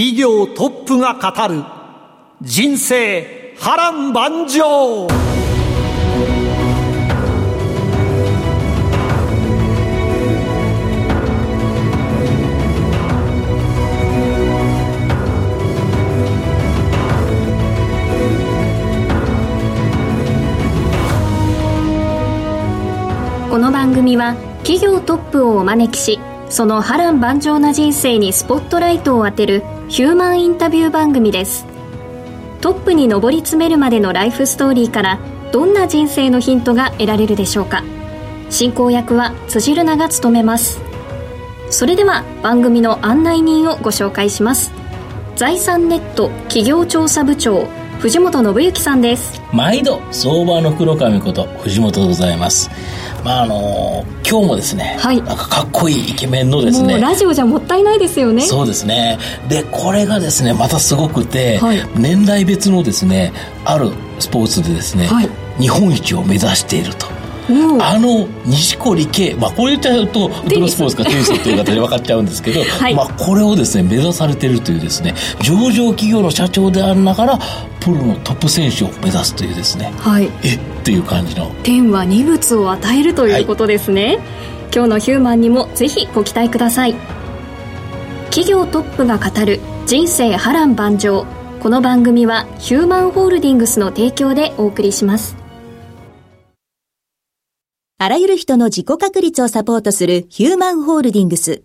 企業トップが語る人生波乱万丈。この番組は企業トップをお招きしその波乱万丈な人生にスポットライトを当てるヒューマンインタビュー番組です。トップに上り詰めるまでのライフストーリーからどんな人生のヒントが得られるでしょうか。進行役は辻るなが務めます。それでは番組の案内人をご紹介します。財産ネット企業調査部長藤本信之さんです。毎度相場の黒髪こと藤本でございます。まああのー、今日もですね、はい、なんかかっこいいイケメンのですねラジオじゃもったいないですよね。そうですね。でこれがですねまたすごくて、はい、年代別のですねあるスポーツでですね、はい、日本一を目指しているとあの錦織圭、まあ、こう言っちゃうとプロス。ポーツかテニスっていう形で分かっちゃうんですけど、はい、まあ、これをですね目指されているというですね上場企業の社長でありながらプロのトップ選手を目指すというですね、はい、えっていう感じの。天は二物を与えるということですね、はい、今日のヒューマンにもぜひご期待ください。企業トップが語る人生波乱万丈。この番組はヒューマンホールディングスの提供でお送りしますあらゆる人の自己確立をサポートするヒューマンホールディングス。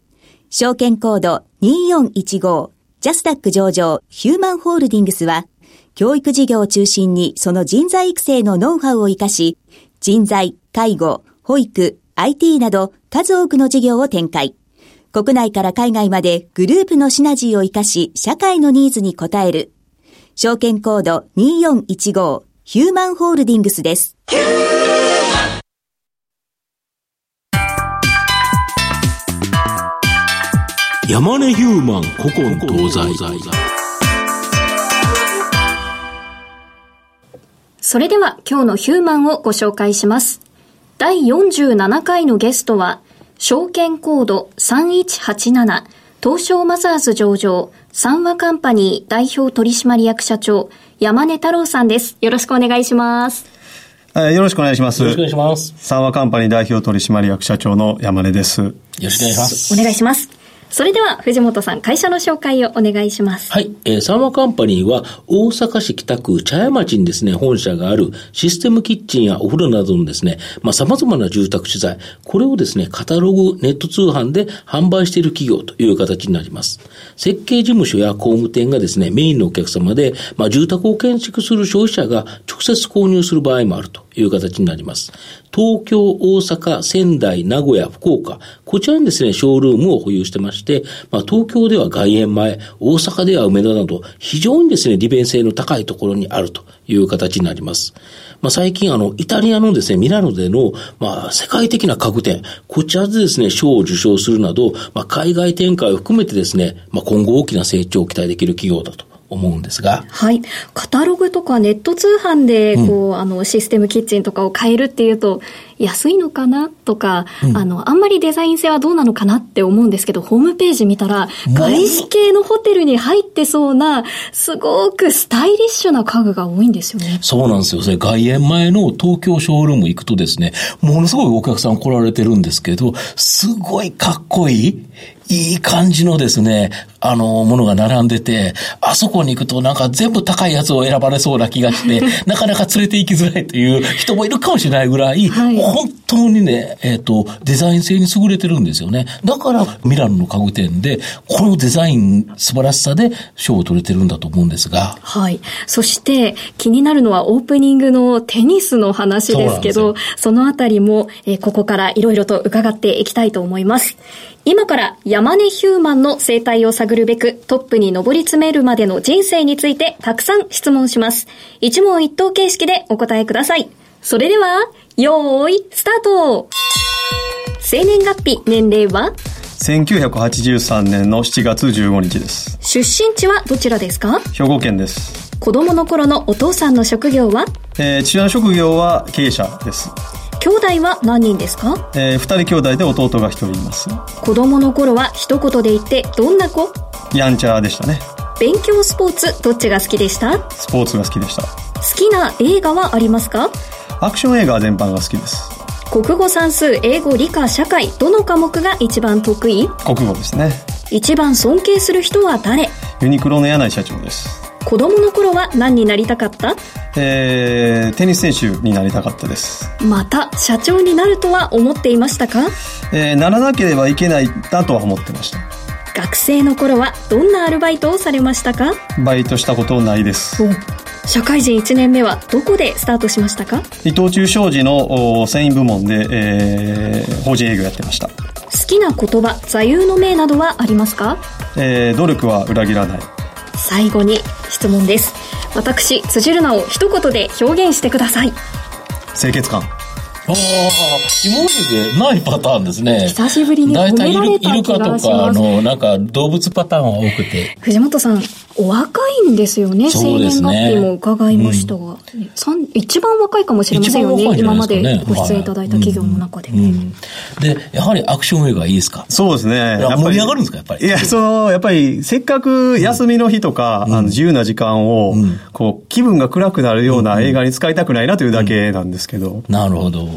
証券コード2415ジャスダック上場ヒューマンホールディングスは、教育事業を中心にその人材育成のノウハウを活かし、人材、介護、保育、IT など数多くの事業を展開。国内から海外までグループのシナジーを活かし、社会のニーズに応える。証券コード2415ヒューマンホールディングスです。山根ヒューマン古今東西それでは今日のヒューマンをご紹介します第47回のゲストは証券コード3187東証マザーズ上場三和カンパニー代表取締役社長山根太郎さんですよろしくお願いしますよろしくお願いします。よろしくお願いします。三和カンパニー代表取締役社長の山根です。よろしくお願いします。お願いします。それでは藤本さん、会社の紹介をお願いします。はい。えー、サーマカンパニーは大阪市北区茶屋町にですね、本社があるシステムキッチンやお風呂などのですね、まあ様々な住宅資材、これをですね、カタログ、ネット通販で販売している企業という形になります。設計事務所や工務店がですね、メインのお客様で、まあ住宅を建築する消費者が直接購入する場合もあるという形になります。東京、大阪、仙台、名古屋、福岡、こちらにですね、ショールームを保有してまして、まあ、東京では外苑前、大阪では梅田など、非常にですね、利便性の高いところにあるという形になります。まあ、最近あの、イタリアのですね、ミラノでの、まあ、世界的な家具店、こちらでですね、賞を受賞するなど、まあ、海外展開を含めてですね、まあ、今後大きな成長を期待できる企業だと思うんですが。はい。カタログとかネット通販で、こう、うん、あの、システムキッチンとかを買えるっていうと、安いのかなとか、うん、あの、あんまりデザイン性はどうなのかなって思うんですけど、ホームページ見たら、外資系のホテルに入ってそうな、すごくスタイリッシュな家具が多いんですよね。そうなんですよ。外苑前の東京ショールーム行くとですね、ものすごいお客さん来られてるんですけど、すごいかっこいいいい感じのですね、あの、ものが並んでて、あそこに行くとなんか全部高いやつを選ばれそうな気がして、なかなか連れて行きづらいという人もいるかもしれないぐらい、はい、本当にね、えっ、と、デザイン性に優れてるんですよね。だから、ミラノの家具店で、このデザイン素晴らしさで賞を取れてるんだと思うんですが。はい。そして、気になるのはオープニングのテニスの話ですけど、そのあたりも、えーここからいろいろと伺っていきたいと思います。今から山根ヒューマンの生態を探るべくトップに上り詰めるまでの人生についてたくさん質問します。一問一答形式でお答えください。それでは、よーい、スタート生年月日、年齢は？1983年の7月15日です。出身地はどちらですか？兵庫県です。子供の頃のお父さんの職業は？えー父親の職業は経営者です。兄弟は何人ですか？えー二人兄弟で弟が一人います。子供の頃は一言で言ってどんな子？やんちゃでしたね。勉強スポーツどっちが好きでした？好スポーツが好きでした。きな映画はありますか？アクション映画全般が好きです。国語算数英語理科社会どの科目が一番得意？国語ですね。一番尊敬する人は誰？ユニクロの柳井社長です。子供の頃は何になりたかった？えーテニス選手になりたかったです。また社長になるとは思っていましたか？えーならなければいけないなとは思ってました。学生の頃はどんなアルバイトをされましたか？バイトしたことないです。お社会人1年目はどこでスタートしましたか？伊藤忠商事のお繊維部門で、えー法人営業やってました。好きな言葉座右の銘などはありますか？えー努力は裏切らない。最後に質問です私辻るなを一言で表現してください清潔感。ああ、今まででないパターンですね。久しぶりに褒められたイルカと気がしか、あますの、なんか動物パターンは多くて。藤本さんお若いんですよね。そうですね。生年月日も伺いましたが、さん。一番若いかもしれませんよね。一番今までご出演いただいた企業の中で、うん。で、やはりアクション映画いいですか？そうですね。盛り上がるんですか？やっぱり。いや、その、やっぱり、せっかく休みの日とか、あの、自由な時間を、こう、気分が暗くなるような映画に使いたくないなというだけなんですけど。なるほど。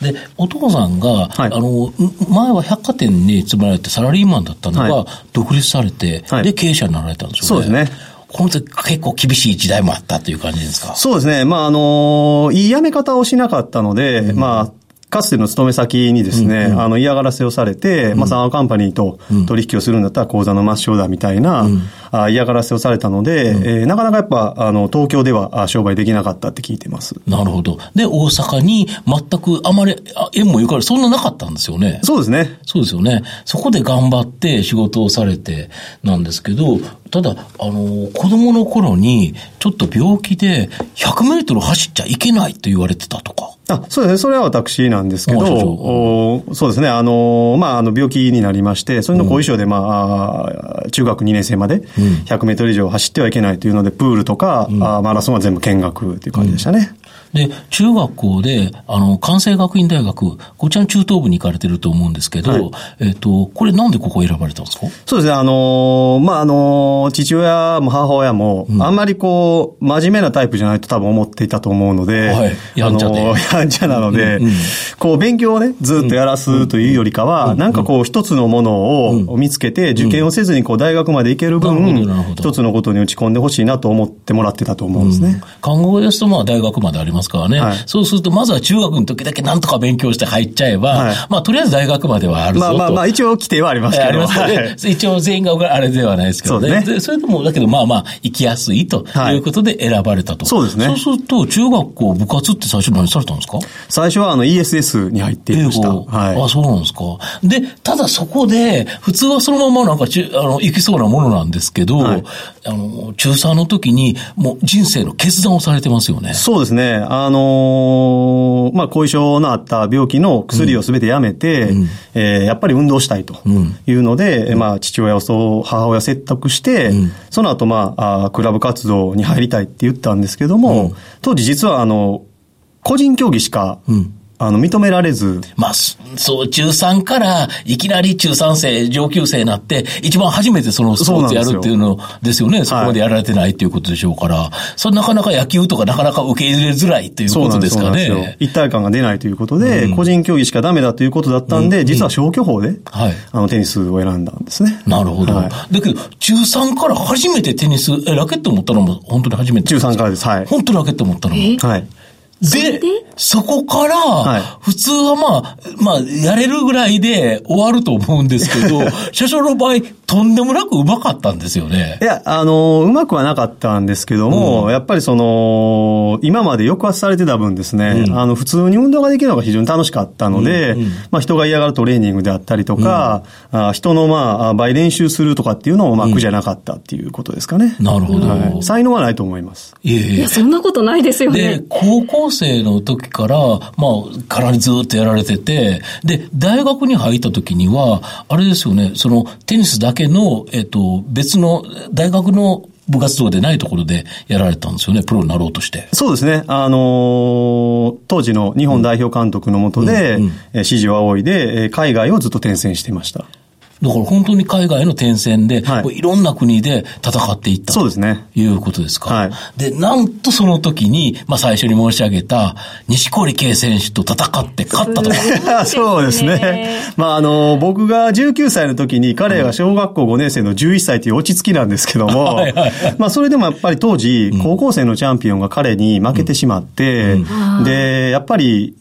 で、お父さんが、はい。あの、ん前は百貨店に勤められてサラリーマンだったのが、はい。独立されて、はい。で、経営者になられたんですよね。そうですね。この時結構厳しい時代もあったという感じですか？そうですね。まあ、あの、いい辞め方をしなかったので、まあ、かつての勤め先にですね、あの、嫌がらせをされて、まあ、サンアカンパニーと取引をするんだったら口座の抹消だみたいな、あ嫌がらせをされたので、えーなかなかやっぱ、あの、東京ではあ商売できなかったって聞いてます。なるほど。で、大阪に全くあまりあ縁もゆかり、そんななかったんですよね。そうですね。そうですよね。そこで頑張って仕事をされてなんですけど、ただ、あの、子供の頃に、ちょっと病気で100メートル走っちゃいけないと言われてたとか。あそうですね。それは私なんですけど、おそうですね。あの、まあ、あの、病気になりまして、それの後遺症で、まあ中学2年生まで100メートル以上走ってはいけないというので、プールとか、あーマラソンは全部見学っていう感じでしたね。で、中学校で、あの、関西学院大学、こちらの中東部に行かれてると思うんですけど、はい。えっ、と、これなんでここ選ばれたんですか？そうですね。あのーまあ、あのー父親も母親も、あんまりこう、真面目なタイプじゃないと多分思っていたと思うので、はい。やんちゃで。あのーやんちゃなので、うんうんこう、勉強をね、ずっとやらすというよりかは、なんかこう、一つのものを見つけて、受験をせずにこう、大学まで行ける分一つのことに打ち込んでほしいなと思ってもらってたと思うんですね。看護ですと、まあ、大学までありますからね。はいそうすると、まずは中学の時だけなんとか勉強して入っちゃえば、はいまあ、とりあえず大学まではあるぞと。まあまあまあ、一応規定はありますけど。ありますよねはい一応全員があれではないですけどね。そねでそれでも、だけどまあまあ、行きやすいとはいいうことで選ばれたと。そうですねそうすると、中学校部活って最初何されたんですか？最初はあの ESS に入っていました。はい。あ、そうなんですか。で、ただそこで、普通はそのままなんかち、あの、行きそうなものなんですけど、はいあの、中3の時に、もう人生の決断をされてますよね。そうですね。あのーまあ、後遺症のあった病気の薬をすべてやめて、えーやっぱり運動したいというので、まあ、父親をそう、母親説得して、その後、まああー、クラブ活動に入りたいって言ったんですけども、当時実は、あの、個人競技しか、あの、認められず、まあ、そそう、中3から、いきなり中3生、上級生になって、一番初めてそのスポーツやるっていうのですよね。そこまでやられてないっていうことでしょうから、それなかなか野球とかなかなか受け入れづらいっていうことですかそうなんですよね。一体感が出ないということで、個人競技しかダメだということだったんで、実は消去法で、はいあの、テニスを選んだんですね。なるほど。はいだけど、中3から初めてテニス、え、ラケット持ったのも本当に初めて中3からです。はい。本当にラケット持ったのも。えはい。で、そこから、普通はまあ、まあ、やれるぐらいで終わると思うんですけど、社長の場合、とんでもなくうまかったんですよね。いや、あの、うまくはなかったんですけども、うん、やっぱりその、今まで抑圧されてた分ですね、うん、あの、普通に運動ができるのが非常に楽しかったので、うんうん、まあ、人が嫌がるトレーニングであったりとか、うん、あ人のまあ、倍練習するとかっていうのも、まあ、苦じゃなかったっていうことですかね。なるほど、はい。才能はないと思います。いやいや、そんなことないですよね。で、高校生の時から、まあ、からにずっとやられてて、で、大学に入った時には、あれですよね、その、テニスだけの、えっと、別の、大学の部活動でないところでやられたんですよね、プロになろうとして。そうですね。あのー、当時の日本代表監督のもとで、うんうん、指示を仰いで、海外をずっと転戦していました。だから本当に海外の転戦で、はい、いろんな国で戦っていったそうですね。いうことですか。はい。で、なんとその時に、まあ最初に申し上げた、西堀圭選手と戦って勝ったとか。そうですね。まああの、僕が19歳の時に彼が小学校5年生の11歳という落ち着きなんですけども、はいはい、まあそれでもやっぱり当時、高校生のチャンピオンが彼に負けてしまって、うん、で、やっぱり、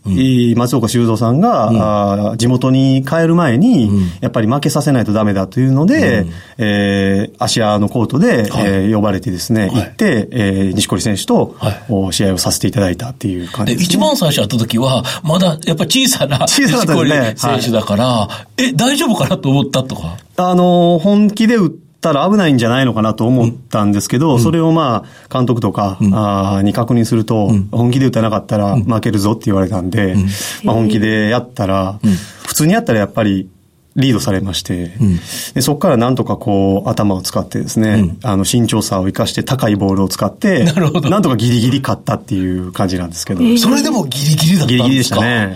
松岡修造さんが、うん、地元に帰る前に、やっぱり負けさせせないとダメだというので、うん、えー、芦屋のコートで、はい、えー、呼ばれてですね、はい、行って、えー、西堀選手と、はい、試合をさせていただいたっていう感じです、ね、一番最初会った時は、まだやっぱ小さな小さな、ね、選手だから、はい、え、大丈夫かなと思ったとか？あの、本気で打ったら危ないんじゃないのかなと思ったんですけど、うん、それをまあ、監督とか、うん、あに確認すると、うん、本気で打たなかったら負けるぞって言われたんで、まあ、本気でやったら、普通にやったらやっぱり、リードされまして、うん、でそこからなんとかこう頭を使ってですね、うん、あの身長差を生かして高いボールを使って、なるほど。なんとかギリギリ勝ったっていう感じなんですけど。えー、それでもギリギリだったんですか？ギリギリでしたね。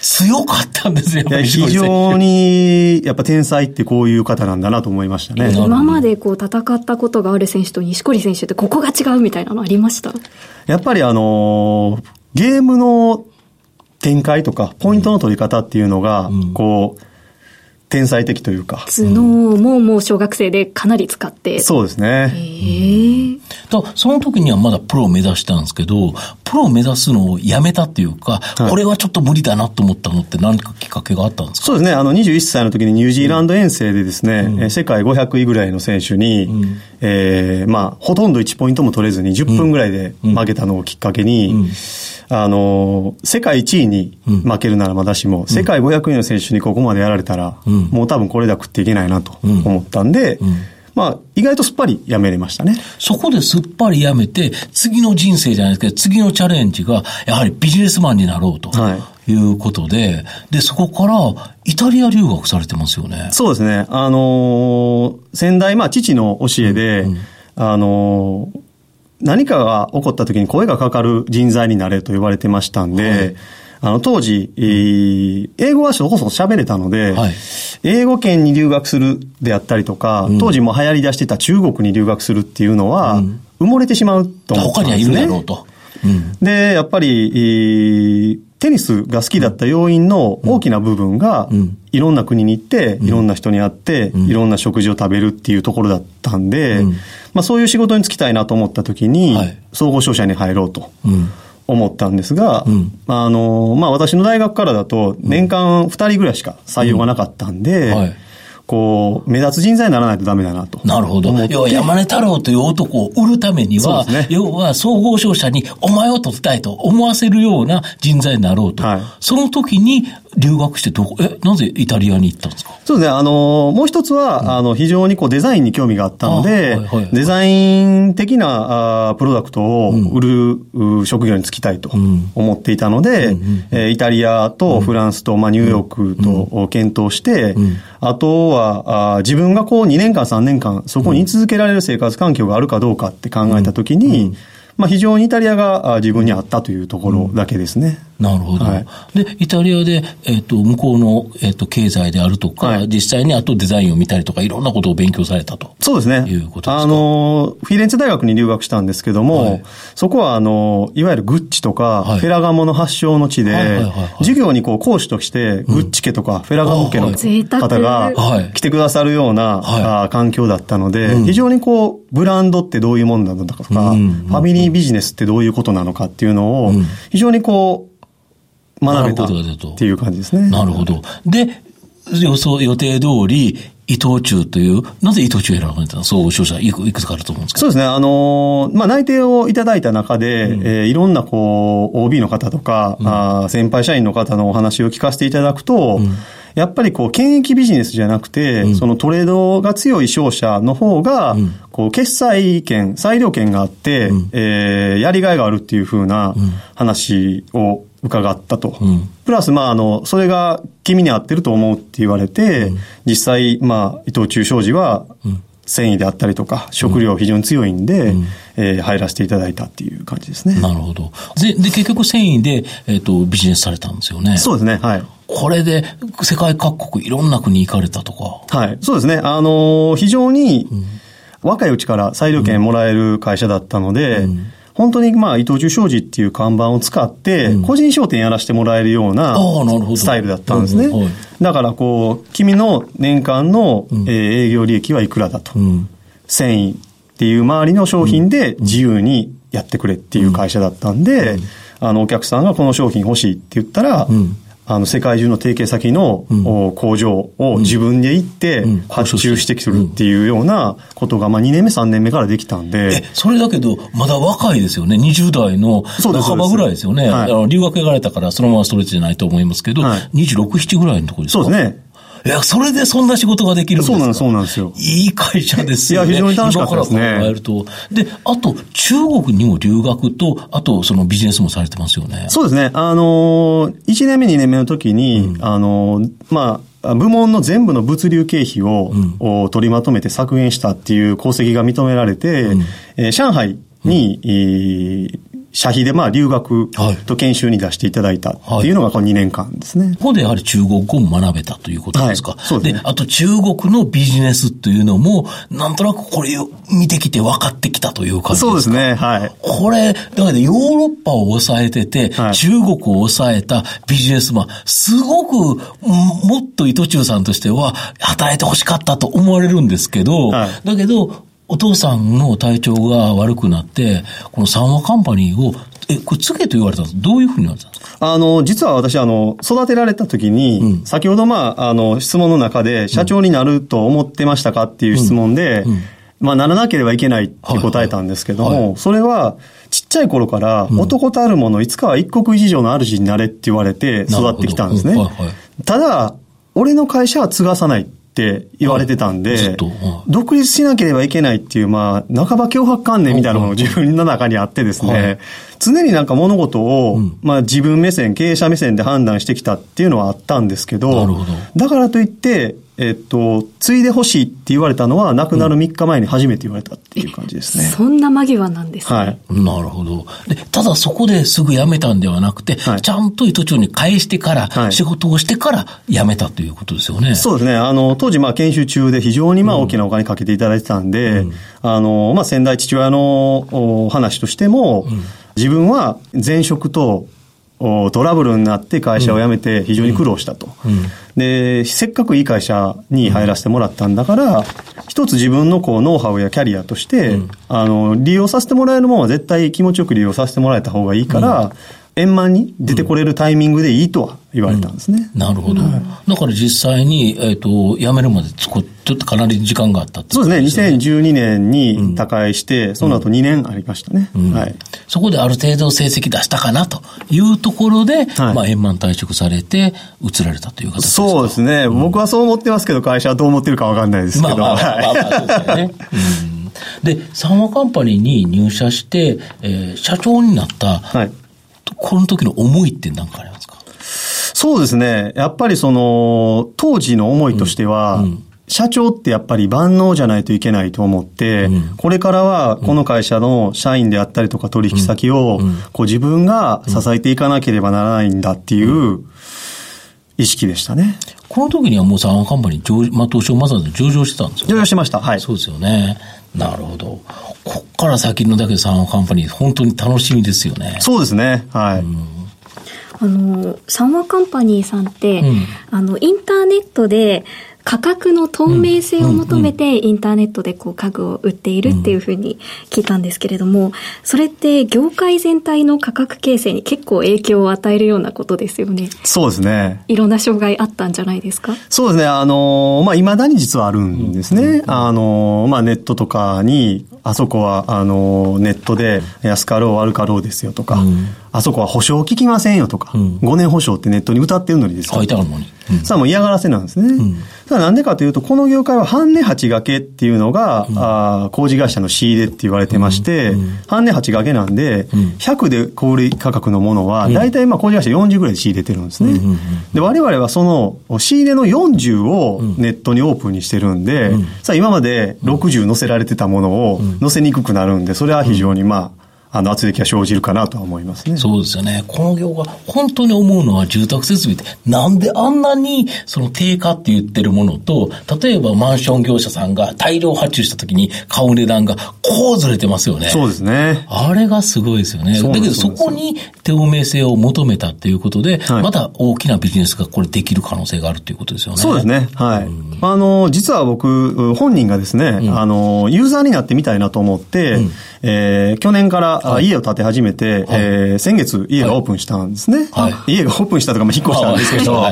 強かったんですよ、非常に、やっぱ天才ってこういう方なんだなと思いましたね。今までこう戦ったことがある選手と西堀選手ってここが違うみたいなのありました？やっぱりあの、ゲームの展開とか、ポイントの取り方っていうのが、こう、天才的というか。頭脳ももう小学生でかなり使って。そうですね。へだその時にはまだプロを目指したんですけど、プロを目指すのをやめたっていうか、はい、これはちょっと無理だなと思ったのって何かきっかけがあったんですか？そうですね。あの、21歳の時にニュージーランド遠征でですね、うん、世界500位ぐらいの選手に、うん、えー、まあ、ほとんど1ポイントも取れずに10分ぐらいで負けたのをきっかけに、うんあの、世界1位に負けるならまだしも、うん、世界500位の選手にここまでやられたら、うん、もう多分これでは食っていけないなと思ったんで、うん、まあ、意外とすっぱりやめれましたね。そこですっぱりやめて、次の人生じゃないですけど、次のチャレンジが、やはりビジネスマンになろうと。はいいうことで、で、そこからイタリア留学されてますよね。そうですね。あのー、先代、まあ、父の教えで、うん、あのー、何かが起こった時に声がかかる人材になれと言われてましたんで、はい、あの、当時、えー、英語はそこそこ喋れたので、はい、英語圏に留学するであったりとか、うん、当時も流行り出してた中国に留学するっていうのは、うん、埋もれてしまうと思ったんですね。他にはいるだろうと。うん、で、やっぱり、えー、テニスが好きだった要因の大きな部分が、いろんな国に行って、いろんな人に会って、いろんな食事を食べるっていうところだったんで、まあそういう仕事に就きたいなと思った時に、総合商社に入ろうと。思ったんですが、あの、まあ私の大学からだと年間2人ぐらいしか採用がなかったんで、こう、目立つ人材にならないとダメだなと。なるほど。要は山根太郎という男を売るためには、ね、要は総合商社にお前を取りたいと思わせるような人材になろうと。はい、その時に留学してどこ、え、なぜイタリアに行ったんですか？そうですね。あの、もう一つは、うん、あの、非常にこうデザインに興味があったので、はいはいはい、デザイン的なあプロダクトを売る、うん、職業に就きたいと思っていたので、うん、えー、イタリアとフランスと、まあ、ニューヨークと検討して、あとはあ、自分がこう2年間3年間、そこに居続けられる生活環境があるかどうかって考えたときに、まあ、非常にイタリアが自分に合ったというところだけですね。なるほど。はい。で、イタリアで、えっ、と、向こうの、えっ、と、経済であるとか、はい。実際にあとデザインを見たりとか、いろんなことを勉強されたと。そうですね。いうことですか？あの、フィレンツェ大学に留学したんですけども、はい。そこは、あの、いわゆるグッチとか、はい。フェラガモの発祥の地で、授業にこう講師として、グッチ家とか、フェラガモ家の方がはい。来てくださるような、はい。環境だったので、うん。非常にこう、ブランドってどういうものなのかとか、うん。ファミリービジネスってどういうことなのかっていうのを、うん。非常にこう、学べたっていう感じですね。なるほど。で、予想、予定通り、伊藤忠という、なぜ伊藤忠を選ばれたの？そう、勝者いくいくつかあると思うんですけど。そうですね。あのーまあ、内定をいただいた中で、えーいろんな、こう、OB の方とか、あー先輩社員の方のお話を聞かせていただくと、やっぱりこう、権益ビジネスじゃなくて、そのトレードが強い商社の方が、こう、決済権、裁量権があって、えーやりがいがあるっていうふうな話を伺ったと。うんプラス、まあ、あの、それが君に合ってると思うって言われて、実際、まあ、伊藤忠商事は、繊維であったりとか、食料非常に強いんで、えー入らせていただいたっていう感じですね。なるほど。で、で結局繊維で、えっ、と、ビジネスされたんですよね。そうですね、はい。これで、世界各国いろんな国行かれたとか。はい。そうですね。あのー非常に、若いうちから裁量権もらえる会社だったので、本当にまあ、伊藤忠商事っていう看板を使って、個人商店やらせてもらえるようなスタイルだったんですね。だからこう、君の年間の、えー営業利益はいくらだと。うん。繊維っていう周りの商品で自由にやってくれっていう会社だったんで、あの、お客さんがこの商品欲しいって言ったら、んあの、世界中の提携先の、お工場を自分で行ってうん。発注してくるっていうようなことが、まあ2年目3年目からできたんで。え、、それだけど、まだ若いですよね。20代の半ばぐらいですよね。はい。留学行かれたから、そのままストレッチじゃないと思いますけど、はい。26、7ぐらいのところですか？そうですね。いや、それでそんな仕事ができるんですか？そうなんですそうなんですよいい会社ですよね。いや非常に楽しかったですね今から考えると。で、あと、中国にも留学と、あと、そのビジネスもされてますよね。そうですね。あのー、1年目2年目の時に、あのー、まあ、部門の全部の物流経費を、お取りまとめて削減したっていう功績が認められて、えー上海に、えー社費でまあ留学はいと研修に出していただいたっていうのがこの2年間ですね。ここでやはり中国語も学べたということですか？はいそうですねあと中国のビジネスというのも、なんとなくこれを見てきて分かってきたという感じですか？そうですね。はい。これ、だからヨーロッパを抑えてて、はい中国を抑えたビジネスマン、すごく、うんもっと伊藤忠さんとしては、働いて欲しかったと思われるんですけど、はいだけど、お父さんの体調が悪くなって、この三和カンパニーを、え、これつけと言われたんです。どういうふうに言われたんですか？あの、実は私、あの、育てられた時に、先ほど、まあ、あの、質問の中で、社長になると思ってましたかっていう質問で、まあ、ならなければいけないって答えたんですけども、はい。はいそれは、ちっちゃい頃から、男たるもの、いつかは一国一城の主になれって言われて育ってきたんですね。はいはい。ただ、俺の会社は継がさないって言われてたんで独立しなければいけないっていう、まあ、半ば脅迫観念みたいなものが自分の中にあってですはい。ね、常になんか物事を、まあ自分目線、経営者目線で判断してきたっていうのはあったんですけど。だからといって、えっと、継いでほしいって言われたのは、亡くなる3日前に初めて言われたっていう感じですね。そんな間際なんですね。はい。なるほど。で、ただそこですぐ辞めたんではなくて、はいちゃんと伊藤町に返してから、はい仕事をしてから辞めたということですよね。そうですね。あの、当時、まあ、研修中で非常に、まあ、大きなお金かけていただいてたんで、あの、まあ、先代父親のお話としても、自分は前職と、おトラブルになって会社を辞めて非常に苦労したと。で、せっかくいい会社に入らせてもらったんだから、一つ自分のこうノウハウやキャリアとして、あの、利用させてもらえるものは絶対気持ちよく利用させてもらえた方がいいから、円満に出てこれるタイミングでいいとは言われたんですね。なるほど。だから実際に、えっ、と、辞めるまでつこちょっとかなり時間があったってそうですね。ね。2012年に他界して、その後2年ありましたね。はい。そこである程度成績出したかなというところで、はいまあ円満退職されて、移られたという形ですか？そうですね。僕はそう思ってますけど、会社はどう思ってるかわかんないですけど。まあまあまあまあまあ、そうですよね。うんで、三和カンパニーに入社して、えー社長になった、はい。この時の思いって何かありますか？そうですね。やっぱりその、当時の思いとしては、社長ってやっぱり万能じゃないといけないと思って、うん、これからはこの会社の社員であったりとか取引先を、こう自分が支えていかなければならないんだっていう意識でしたね。この時にはもうサンカンパニー上、まあ、東証マザーズ上場してたんですよ、ね、上場しました。はい。そうですよね。なるほど。こっから先のだけサンカンパニー、本当に楽しみですよね。そうですね。はい。うんあの、サンワカンパニーさんって、うん、あの、インターネットで、価格の透明性を求めてインターネットでこう家具を売っているっていうふうに聞いたんですけれども、それって業界全体の価格形成に結構影響を与えるようなことですよね。そうですね。いろんな障害あったんじゃないですか？そうですね。あの、まあ、未だに実はあるんですね。あの、まあ、ネットとかに、あそこは、あの、ネットで安かろう悪かろうですよとか、あそこは保証聞きませんよとか、うん、5年保証ってネットに歌ってるのにです書いてあるのに。うん、さあもう嫌がらせなんですね。うん、ただなんでかというと、この業界は半値鉢掛けっていうのが、うん、あ工事会社の仕入れって言われてまして、うん、半値鉢掛けなんで、うん、100で小売価格のものは、大体まあ工事会社40ぐらいで仕入れてるんですね。で、我々はその仕入れの40をネットにオープンにしてるんで、さあ今まで60載せられてたものを載せにくくなるんで、それは非常にまあ、あの、圧力が生じるかなとは思いますね。そうですよね。この業が本当に思うのは住宅設備ってなんであんなにその低価って言ってるものと、例えばマンション業者さんが大量発注した時に買う値段がこうずれてますよね。そうですね。あれがすごいですよね。だけどそこに透明性を求めたっていうことで、はい、また大きなビジネスがこれできる可能性があるということですよね。そうですね。はい。うん、あの、実は僕、本人がですね、うん、あの、ユーザーになってみたいなと思って、うんえー、去年から家を建て始めて、はい、えー、先月家がオープンしたんですね。はい、家がオープンしたとか、まあ、引っ越したんですけど、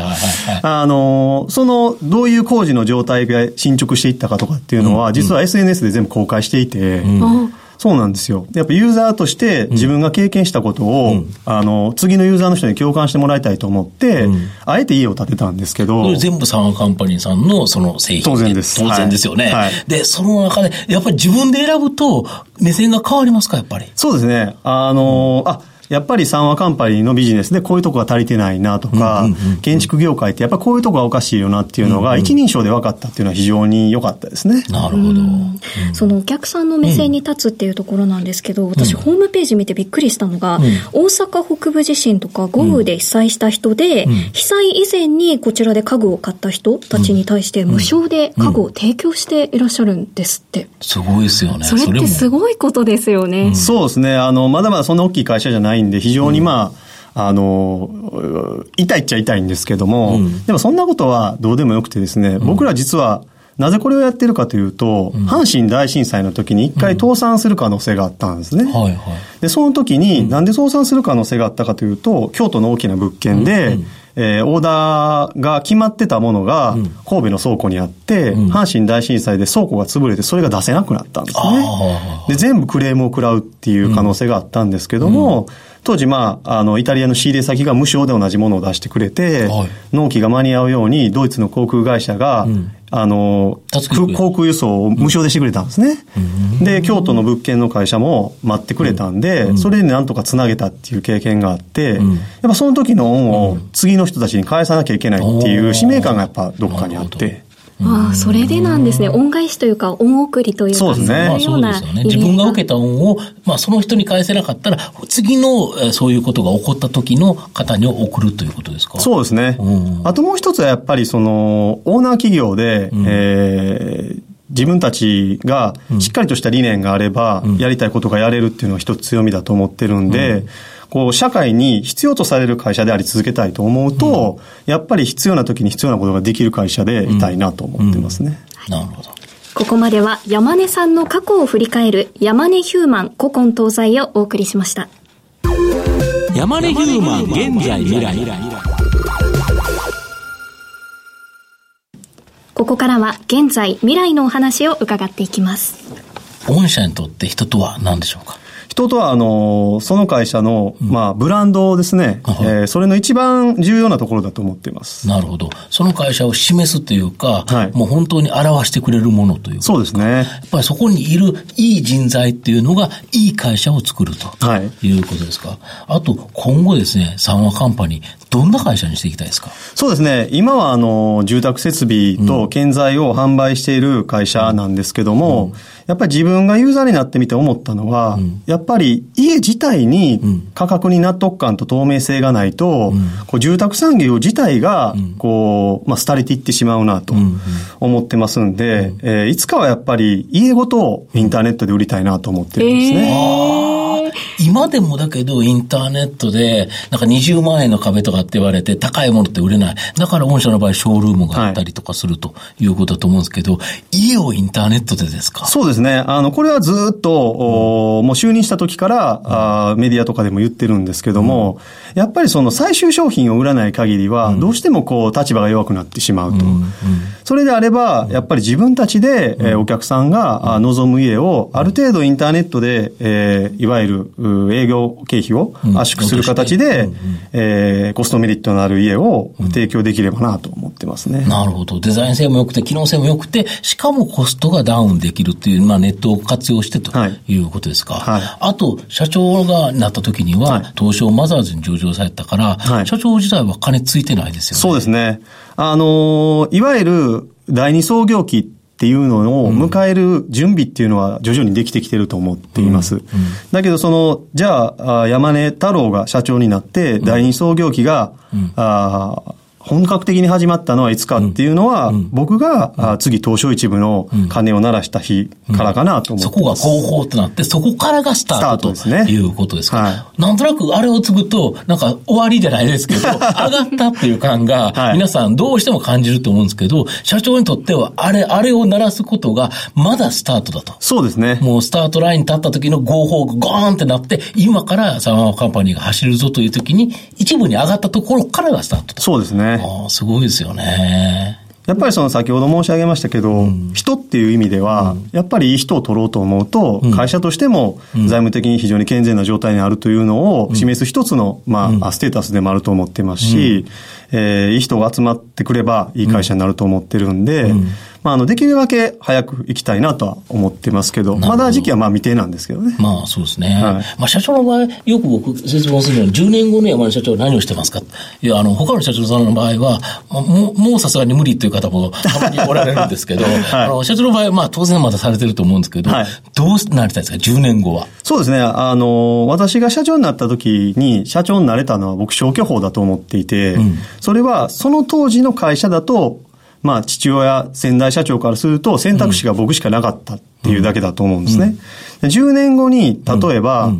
あの、その、どういう工事の状態が進捗していったかとかっていうのは、実は SNS で全部公開していて、うんそうなんですよ。やっぱユーザーとして自分が経験したことを、うん、あの、次のユーザーの人に共感してもらいたいと思って、うん、あえて家を建てたんですけど。全部サンカンパニーさんのその製品当然です。当然ですよね。はい、で、その中で、やっぱり自分で選ぶと、目線が変わりますか、やっぱり？そうですね。あの、うん、あ、やっぱり三和カンパニーのビジネスでこういうとこが足りてないなとか、建築業界ってやっぱこういうとこがおかしいよなっていうのが一人称で分かったっていうのは非常に良かったですね。なるほど。そのお客さんの目線に立つっていうところなんですけど、私ホームページ見てびっくりしたのが、大阪北部地震とか豪雨で被災した人で、被災以前にこちらで家具を買った人たちに対して無償で家具を提供していらっしゃるんですって。すごいですよね。それってすごいことですよね。そうですね。あの、まだまだそんな大きい会社じゃないんで、非常にまあ、あの、痛いっちゃ痛いんですけども、うん、でもそんなことはどうでもよくてですね、僕ら実は、なぜこれをやってるかというと、うん、阪神大震災の時に一回倒産する可能性があったんですね。うんはいはい、で、その時に、なんで倒産する可能性があったかというと、京都の大きな物件で、うんえー、オーダーが決まってたものが神戸の倉庫にあって、うん、阪神大震災で倉庫が潰れてそれが出せなくなったんですね。で、全部クレームを食らうっていう可能性があったんですけども、うん、当時、まあ、あの、イタリアの仕入れ先が無償で同じものを出してくれて、はい、納期が間に合うように、ドイツの航空会社が、うん、あの、航空輸送を無償でしてくれたんですね。うん、で、京都の物件の会社も待ってくれたんで、うん、それでなんとかつなげたっていう経験があって、やっぱその時の恩を次の人たちに返さなきゃいけないっていう使命感がやっぱどっかにあって。ああ、それでなんですね。恩返しというか、恩送りというか、そうですね。そうですよね。自分が受けた恩を、まあ、その人に返せなかったら、次の、そういうことが起こった時の方に送るということですか？そうですね。あともう一つはやっぱり、その、オーナー企業で、うん、えー自分たちがしっかりとした理念があれば、やりたいことがやれるっていうのは一つ強みだと思ってるんで、うんこう、社会に必要とされる会社であり続けたいと思うと、うん、やっぱり必要な時に必要なことができる会社でいたいなと思ってますね。なるほど。ここまでは山根さんの過去を振り返る山根ヒューマン古今東西をお送りしました。山根ヒューマン現在未来。ここからは現在未来のお話を伺っていきます。御社にとって人とは何でしょうか？人とは、あの、その会社の、まあ、ブランドですね、はいえーそれの一番重要なところだと思っています。なるほど。その会社を示すというか、はいもう本当に表してくれるものというか？そうですね。やっぱりそこにいるいい人材っていうのが、いい会社を作ると。はいいうことですか？あと、今後ですね、三和カンパニー、どんな会社にしていきたいですか？そうですね。今は、あの、住宅設備と建材を販売している会社なんですけども、やっぱり自分がユーザーになってみて思ったのは、やっぱり家自体に価格に納得感と透明性がないと、こう住宅産業自体が、こう、まあ、廃れていってしまうなと思ってますんで、えーいつかはやっぱり家ごとインターネットで売りたいなと思ってるんですね。ああ、今でもだけどインターネットで、なんか20万円の壁とかって言われて高いものって売れない。だから御社の場合ショールームがあったりとかするということだと思うんですけど、家をインターネットでですか？そうですね。あの、これはずっと、おもう就任した時から、あーメディアとかでも言ってるんですけども、やっぱりその最終商品を売らない限りは、どうしてもこう、立場が弱くなってしまうと。それであれば、やっぱり自分たちで、えーお客さんが、あ望む家を、ある程度インターネットで、えーいわゆる、う営業経費を圧縮する形で、えーコストメリットのある家を提供できればなと思ってますね。なるほど。デザイン性も良くて、機能性も良くて、しかもコストがダウンできるっていう、まあネットを活用してとはいいうことですか。はいあと、社長がなった時には、はい東証マザーズに上場されたから、はい社長自体は金ついてないですよね。そうですね。あのーいわゆる第二創業期っていうのを迎える準備っていうのは徐々にできてきてると思っています。だけどその、じゃあ、あ山根太郎が社長になって、第二創業期が、あー本格的に始まったのはいつかっていうのは、僕が、あ次東証一部の鐘を鳴らした日からかなと思ってそこがます。合法となって、そこからがスタートですねということですか？はなんとなくあれを継ぐと、なんか終わりじゃないですけど、上がったっていう感が、はい皆さんどうしても感じると思うんですけど、社長にとっては、あれ、あれを鳴らすことが、まだスタートだと。そうですね。もうスタートラインに立った時の合法がゴーンってなって、今からサマーカンパニーが走るぞという時に、一部に上がったところからがスタートと。そうですね。ああ、すごいですよね。やっぱりその先ほど申し上げましたけど、人っていう意味では、やっぱりいい人を取ろうと思うと、会社としても財務的に非常に健全な状態にあるというのを示す一つの、まあ、ステータスでもあると思ってますし、えーいい人が集まってくればいい会社になると思ってるんで、まあ、あの、できるだけ早く行きたいなとは思ってますけど、まだ時期はまあ未定なんですけどね。まあそうですね。はいまあ社長の場合、よく僕説問するのは、10年後の山根社長何をしてますかいや、あの、他の社長さんの場合は、まあもう、もうさすがに無理っていう方もたまにおられるんですけど、あの、社長の場合は、まあ当然まだされてると思うんですけど、はいどうなりたいですか ?10 年後は。そうですね。あの、私が社長になった時に、社長になれたのは僕消去法だと思っていて、それはその当時の会社だと、まあ父親、先代社長からすると選択肢が僕しかなかったっていうだけだと思うんですね。で10年後に、例えば、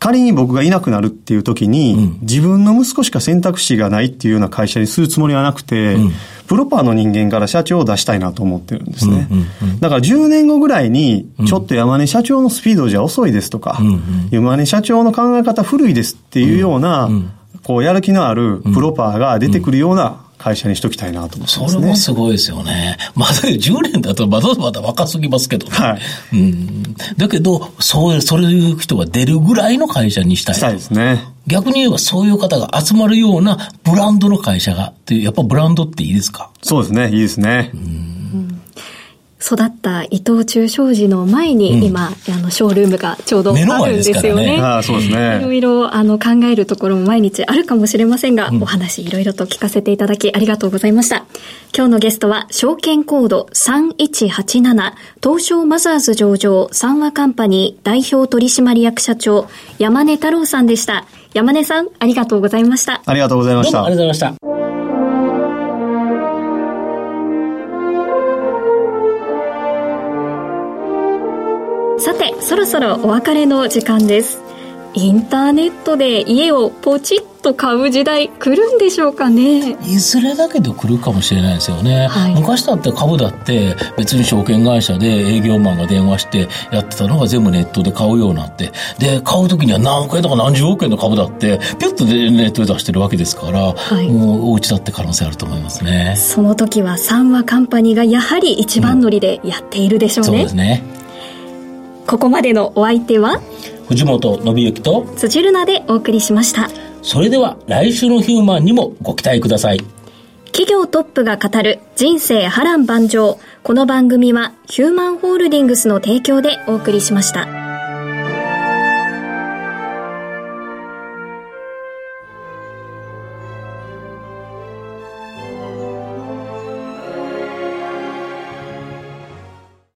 仮に僕がいなくなるっていう時に、自分の息子しか選択肢がないっていうような会社にするつもりはなくて、プロパーの人間から社長を出したいなと思ってるんですね。だから10年後ぐらいに、ちょっと山根社長のスピードじゃ遅いですとか、山根社長の考え方古いですっていうような、こう、やる気のあるプロパーが出てくるような会社にしときたいなと思ってそますね。れもすごいですよね。まだ10年だとまだまだ若すぎますけどね。はいうん、だけど、そう、そういう人が出るぐらいの会社にしたいと。したいですね。逆に言えばそういう方が集まるようなブランドの会社が、っていうやっぱブランドっていいですか？そうですね。いいですね。育った伊藤忠商事の前に、今、あの、ショールームがちょうどあるんですですからねよね。ああ、そうですいろね。いろ、あの、考えるところも毎日あるかもしれませんが、お話いろいろと聞かせていただきありがとうございました。今日のゲストは、証券コード3187、東証マザーズ上場、三和カンパニー代表取締役社長、山根太郎さんでした。山根さん、ありがとうございました。ありがとうございましたどうもありがとうございました。そろそろお別れの時間です。インターネットで家をポチッと買う時代来るんでしょうかねいずれだけど来るかもしれないですよね。はい昔だって株だって別に証券会社で営業マンが電話してやってたのが全部ネットで買うようになって、で、買う時には何億円とか何十億円の株だって、ピュッとでネットで出してるわけですから、はいもうお家だって可能性あると思いますね。その時は三和カンパニーがやはり一番乗りでやっているでしょうね。そうですね。ここまでのお相手は？藤本信之と辻るなでお送りしました。それでは来週のヒューマンにもご期待ください。企業トップが語る人生波乱万丈。この番組はヒューマンホールディングスの提供でお送りしました。